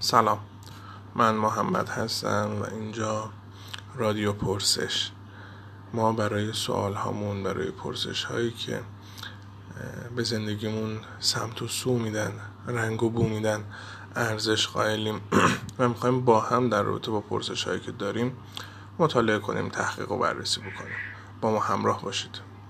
سلام. من محمد هستم و اینجا رادیو پرسش. ما برای سوال هامون برای پرسش هایی که به زندگیمون سمت و سو میدن رنگ و بو میدن ارزش قائلیم و می‌خوایم با هم در رابطه با پرسش هایی که داریم مطالعه کنیم تحقیق و بررسی بکنیم. با ما همراه باشید.